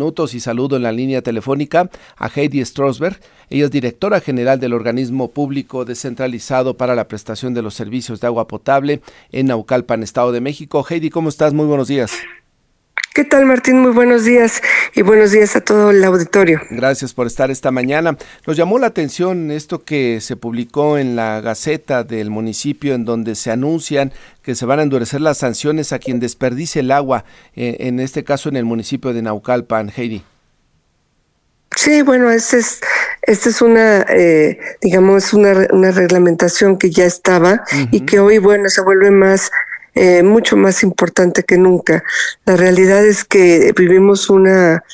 minutos y saludo en la línea telefónica a Heidi Strosberg. Ella es directora general del organismo público descentralizado para la prestación de los servicios de agua potable en Naucalpan, Estado de México. Heidi, ¿cómo estás? Muy buenos días. ¿Qué tal, Martín? Muy buenos días y buenos días a todo el auditorio. Gracias por estar esta mañana. Nos llamó la atención esto que se publicó en la Gaceta del municipio en donde se anuncian que se van a endurecer las sanciones a quien desperdice el agua, eh, en este caso en el municipio de Naucalpan, Heidi. Sí, bueno, esta es, una, eh, digamos, una, una reglamentación que ya estaba y que hoy, bueno, se vuelve más eh, mucho más importante que nunca. La realidad es que vivimos una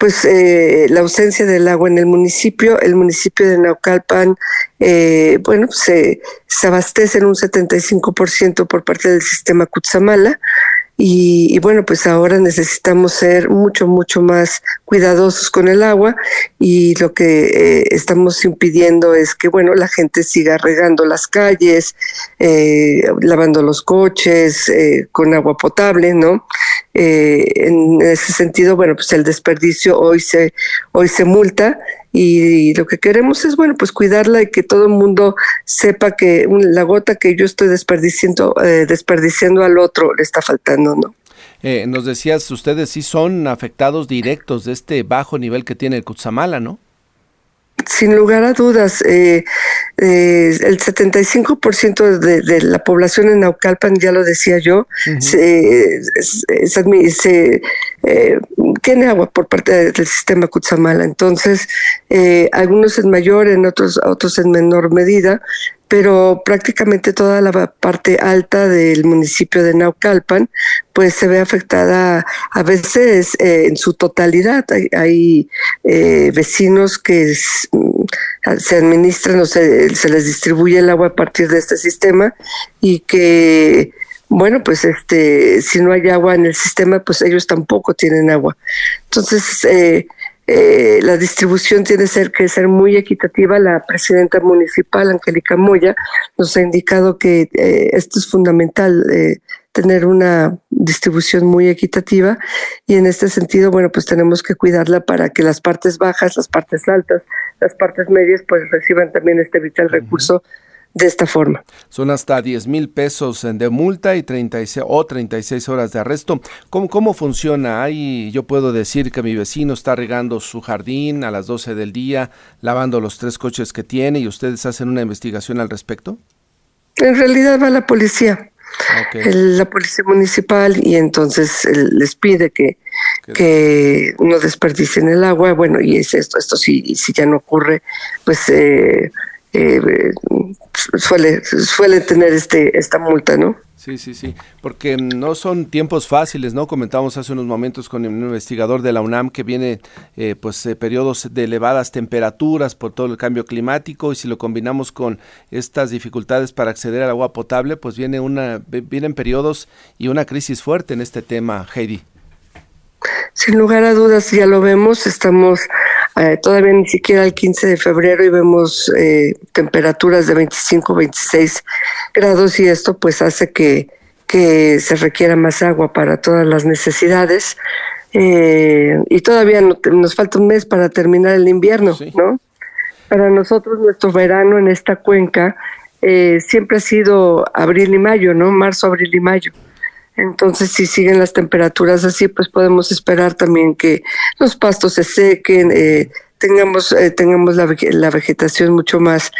pues eh, la ausencia del agua en el municipio, el municipio de Naucalpan, eh, bueno, se, se abastece en un 75% por parte del sistema Cutzamala, y, bueno, pues ahora necesitamos ser mucho, mucho más cuidadosos con el agua y lo que eh, estamos impidiendo es que, bueno, la gente siga regando las calles, eh, lavando los coches eh, con agua potable, ¿no? en ese sentido, bueno, pues el desperdicio hoy se, hoy se multa y lo que queremos es, bueno, pues cuidarla y que todo el mundo sepa que la gota que yo estoy desperdiciando, eh, desperdiciando al otro le está faltando, ¿no? Eh, nos decías, ustedes sí son afectados directos de este bajo nivel que tiene el Cutzamala, ¿no? Sin lugar a dudas, eh, eh, el 75% de, de la población en Naucalpan, ya lo decía yo, se, eh, tiene agua por parte del sistema Cutzamala. Entonces, algunos en mayor, en otros, otros en menor medida, pero prácticamente toda la parte alta del municipio de Naucalpan pues se ve afectada a veces eh, en su totalidad. Hay, eh, vecinos que mm, se administran o se les distribuye el agua a partir de este sistema y que bueno, pues este, si no hay agua en el sistema, pues ellos tampoco tienen agua. Entonces, eh, eh, la distribución tiene ser, que ser muy equitativa. La presidenta municipal, Angélica Moya, nos ha indicado que eh, esto es fundamental, eh, tener una distribución muy equitativa y en este sentido, bueno, pues tenemos que cuidarla para que las partes bajas, las partes altas, las partes medias, pues reciban también este vital recurso de esta forma. Son hasta 10 mil pesos de multa y 36 o 36 horas de arresto. ¿Cómo, ¿Cómo funciona? Ahí yo puedo decir que mi vecino está regando su jardín a las 12 del día, lavando los tres coches que tiene y ustedes hacen una investigación al respecto. En realidad va la policía. la policía municipal y entonces les pide que, que no desperdicien el agua, bueno, y es esto, esto si, si ya no ocurre, pues eh, eh, suele, suele tener este, esta multa, ¿no? Sí, sí, sí, porque no son tiempos fáciles, ¿no? Comentamos hace unos momentos con un investigador de la UNAM que viene, eh, pues, eh, periodos de elevadas temperaturas por todo el cambio climático y si lo combinamos con estas dificultades para acceder al agua potable, pues viene una, vienen periodos y una crisis fuerte en este tema, Heidi. Sin lugar a dudas, ya lo vemos, estamos eh, todavía ni siquiera el 15 de febrero y vemos eh, temperaturas de 25, 26 grados y esto pues hace que, que se requiera más agua para todas las necesidades. Eh, y todavía nos falta un mes para terminar el invierno, ¿no? Para nosotros nuestro verano en esta cuenca siempre ha sido abril y mayo, ¿no? Marzo, abril y mayo. Entonces, si siguen las temperaturas así, pues podemos esperar también que los pastos se sequen, eh, tengamos eh, tengamos la, la, vegetación mucho más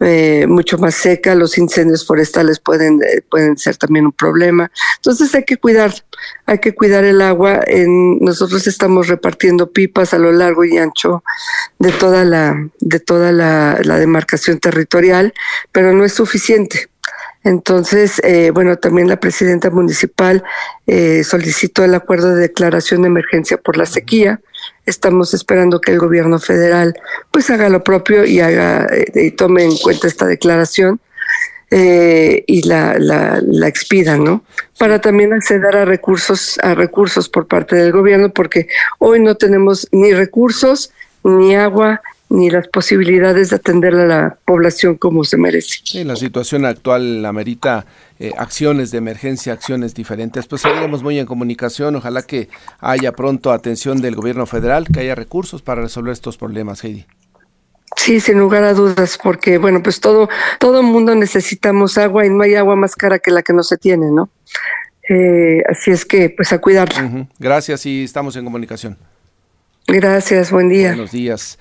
eh, mucho más seca, los incendios forestales pueden pueden ser también un problema. Entonces hay que cuidar, hay que cuidar el agua. En, nosotros estamos repartiendo pipas a lo largo y ancho de toda la de toda la demarcación territorial, pero no es suficiente. Entonces, eh, bueno, también la presidenta municipal eh, solicitó el acuerdo de declaración de emergencia por la sequía. Estamos esperando que el gobierno federal pues haga lo propio y haga eh, y tome en cuenta esta declaración y la, la, la expida, ¿no? Para también acceder a recursos a recursos por parte del gobierno, porque hoy no tenemos ni recursos, ni agua, ni las posibilidades de atender a la población como se merece. Sí, la situación actual amerita eh, acciones de emergencia, acciones diferentes. Pues seguiremos muy en comunicación. Ojalá que haya pronto atención del gobierno federal, que haya recursos para resolver estos problemas, Heidi. Sí, sin lugar a dudas, porque bueno, pues todo todo mundo necesitamos agua y no hay agua más cara que la que no se tiene, ¿no? Eh, así es que, pues a cuidarla. Gracias y estamos en comunicación. Gracias, buen día. Buenos días.